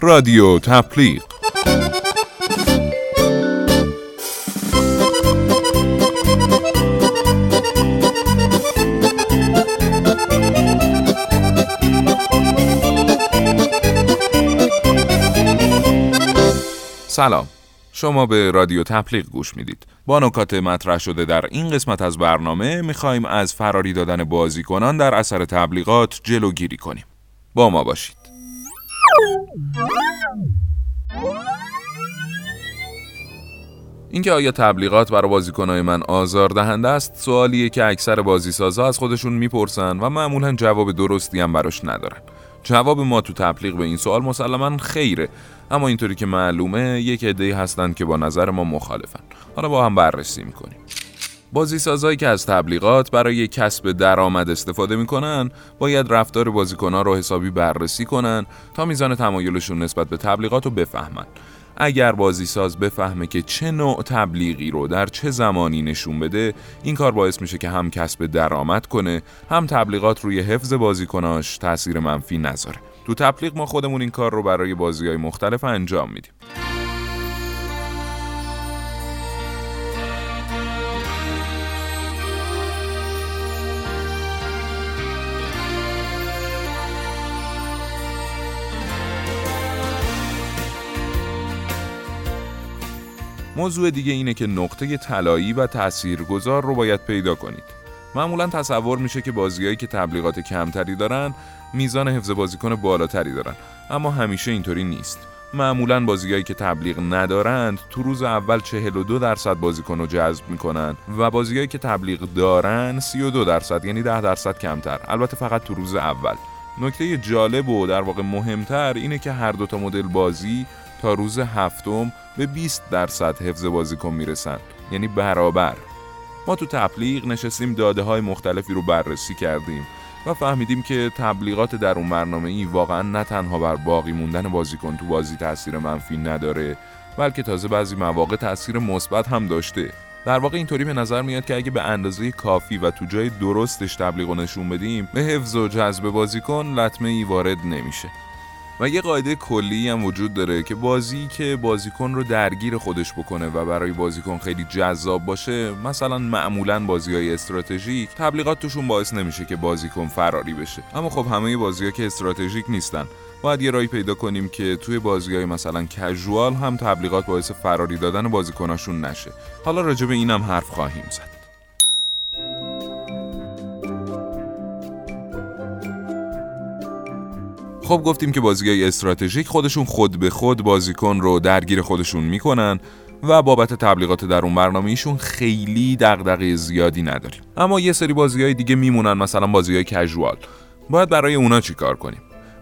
رادیو تبلیغ سلام. شما به رادیو تبلیغ گوش می‌دید. با نکات مطرح شده در این قسمت از برنامه می‌خوایم از فراری دادن بازیکنان در اثر تبلیغات جلوگیری کنیم. با ما باشید. اینکه آیا تبلیغات برای بازیکنهای من آزار دهنده است؟ سوالیه که اکثر بازیسازها از خودشون می‌پرسن و معمولا جواب درستی هم براش ندارن. جواب ما تو تبلیغ به این سوال مسلما خیره. اما اینطوری که معلومه یک عده‌ای هستند که با نظر ما مخالفن. حالا با هم بررسی می‌کنیم. بازی سازایی که از تبلیغات برای کسب درآمد استفاده می‌کنن باید رفتار بازیکنان رو حسابی بررسی کنن تا میزان تمایلشون نسبت به تبلیغات رو بفهمن. اگر بازیساز بفهمه که چه نوع تبلیغی رو در چه زمانی نشون بده این کار باعث میشه که هم کسب درآمد کنه هم تبلیغات روی حفظ بازیکناش تاثیر منفی نذاره. تو تبلیغ ما خودمون این کار رو برای بازی های مختلف انجام میدیم. موضوع دیگه اینه که نقطه طلایی و تاثیرگذار رو باید پیدا کنید. معمولا تصور میشه که بازیهایی که تبلیغات کمتری دارن میزان حفظ بازیکن بالاتری دارن اما همیشه اینطوری نیست. معمولا بازیهایی که تبلیغ ندارند تو روز اول 42 درصد بازیکن رو جذب می‌کنن و بازیهایی که تبلیغ دارن 32 درصد یعنی 10 درصد کمتر البته فقط تو روز اول نکته جالب و در واقع مهمتر اینه که هر دو تا مدل بازی تا روز هفتم به 20 درصد حفظ بازیکن می‌رسن یعنی برابر. ما تو تبلیغ نشستیم داده های مختلفی رو بررسی کردیم و فهمیدیم که تبلیغات در اون برنامه ای واقعا نه تنها بر باقی موندن بازیکن تو بازی تاثیر منفی نداره بلکه تازه بعضی مواقع تاثیر مثبت هم داشته. در واقع اینطوری به نظر میاد که اگه به اندازه کافی و تو جای درستش تبلیغ نشون بدیم به حفظ و جذب بازیکن لطمه ای وارد نمیشه. و یه قاعده کلی هم وجود داره که بازی که بازیکن رو درگیر خودش بکنه و برای بازیکن خیلی جذاب باشه مثلا معمولا بازی های استراتژیک تبلیغات توشون باعث نمیشه که بازیکن فراری بشه. اما خب همه بازی ها که استراتژیک نیستن. باید یه رای پیدا کنیم که توی بازی های مثلا کژوال هم تبلیغات باعث فراری دادن بازیکناشون نشه. حالا راجع به اینم حرف خواهیم زد. خب گفتیم که های استراتژیک خودشون خود به خود بازیکن رو درگیر خودشون می‌کنن و بابت تبلیغات در اون برنامه ایشون خیلی دغدغه زیادی نداریم. اما یه سری بازی های دیگه میمونن مثلا بازی های کژوال باید برای اونا چیکار کنیم؟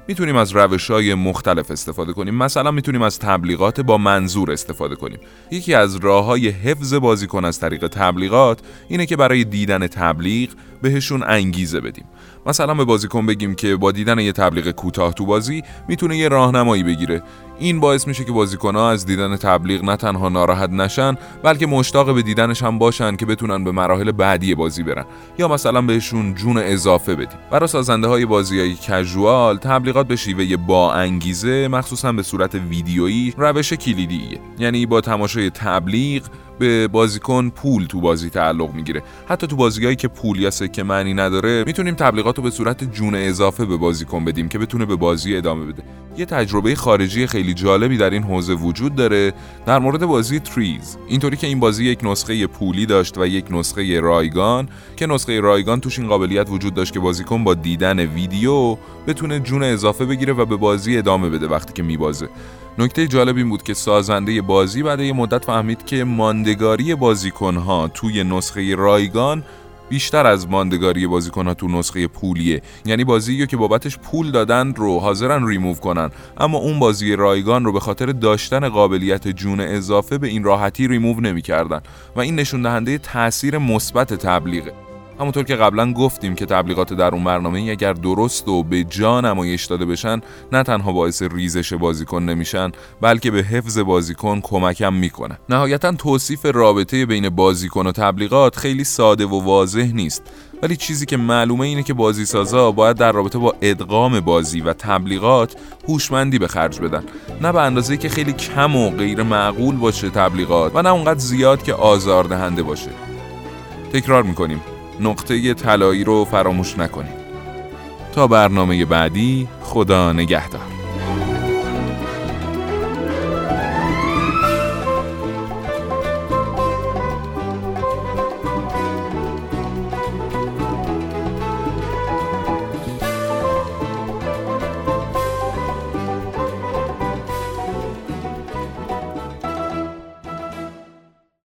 می‌تونیم از روش های مختلف استفاده کنیم. مثلا می‌تونیم از تبلیغات با منظور استفاده کنیم. یکی از راه های حفظ بازیکن از طریق تبلیغات اینه که برای دیدن تبلیغ بهشون انگیزه بدیم. مثلا به بازیکن بگیم که با دیدن یه تبلیغ کوتاه تو بازی می‌تونه یه راهنمایی بگیره. این باعث میشه که بازیکنها از دیدن تبلیغ نه تنها ناراحت نشن بلکه مشتاق به دیدنش هم باشن که بتونن به مراحل بعدی بازی برن. یا مثلا بهشون جون اضافه بدیم. برای سازنده های بازی های کژوال تبلیغات به شیوه با انگیزه مخصوصا به صورت ویدیویی روش کلیدیه. یعنی با تماشای تبلیغ به بازیکن پول تو بازی تعلق می‌گیره. حتی تو بازیهایی که پول یا سکه معنی نداره می‌تونیم تبلیغات رو به صورت جون اضافه به بازیکن بدیم که بتونه به بازی ادامه بده. یه تجربه خارجی خیلی جالبی در این حوزه وجود داره در مورد بازی تریز. اینطوری که این بازی یک نسخه پولی داشت و یک نسخه رایگان که نسخه رایگان توش این قابلیت وجود داشت که بازیکن با دیدن ویدیو بتونه جون اضافه بگیره و به بازی ادامه بده وقتی که میبازه. نکته جالب این بود که سازنده بازی بعد یه مدت فهمید که ماندگاری بازیکنها توی نسخه رایگان بیشتر از ماندگاری بازیکنها تو نسخه پولیه. یعنی بازی که بابتش پول دادن رو حاضرن ریموو کنن. اما اون بازی رایگان رو به خاطر داشتن قابلیت جون اضافه به این راحتی ریموو نمی‌کردن. و این نشون دهنده تاثیر مثبت تبلیغه. همونطور که قبلا گفتیم که تبلیغات در اون برنامه اگر درست و به جا نمایش داده بشن نه تنها باعث ریزش بازیکن نمیشن بلکه به حفظ بازیکن کمکم می‌کنه نهایتا توصیف رابطه بین بازیکن و تبلیغات خیلی ساده و واضح نیست. ولی چیزی که معلومه اینه که بازی بازیسازا باید در رابطه با ادغام بازی و تبلیغات هوشمندی به خرج بدن. نه به اندازه که خیلی کم و غیر معقول باشه تبلیغات و نه اونقدر زیاد که آزاردهنده باشه. تکرار می‌کنیم. نقطه طلایی رو فراموش نکنید. تا برنامه بعدی خدا نگهدار.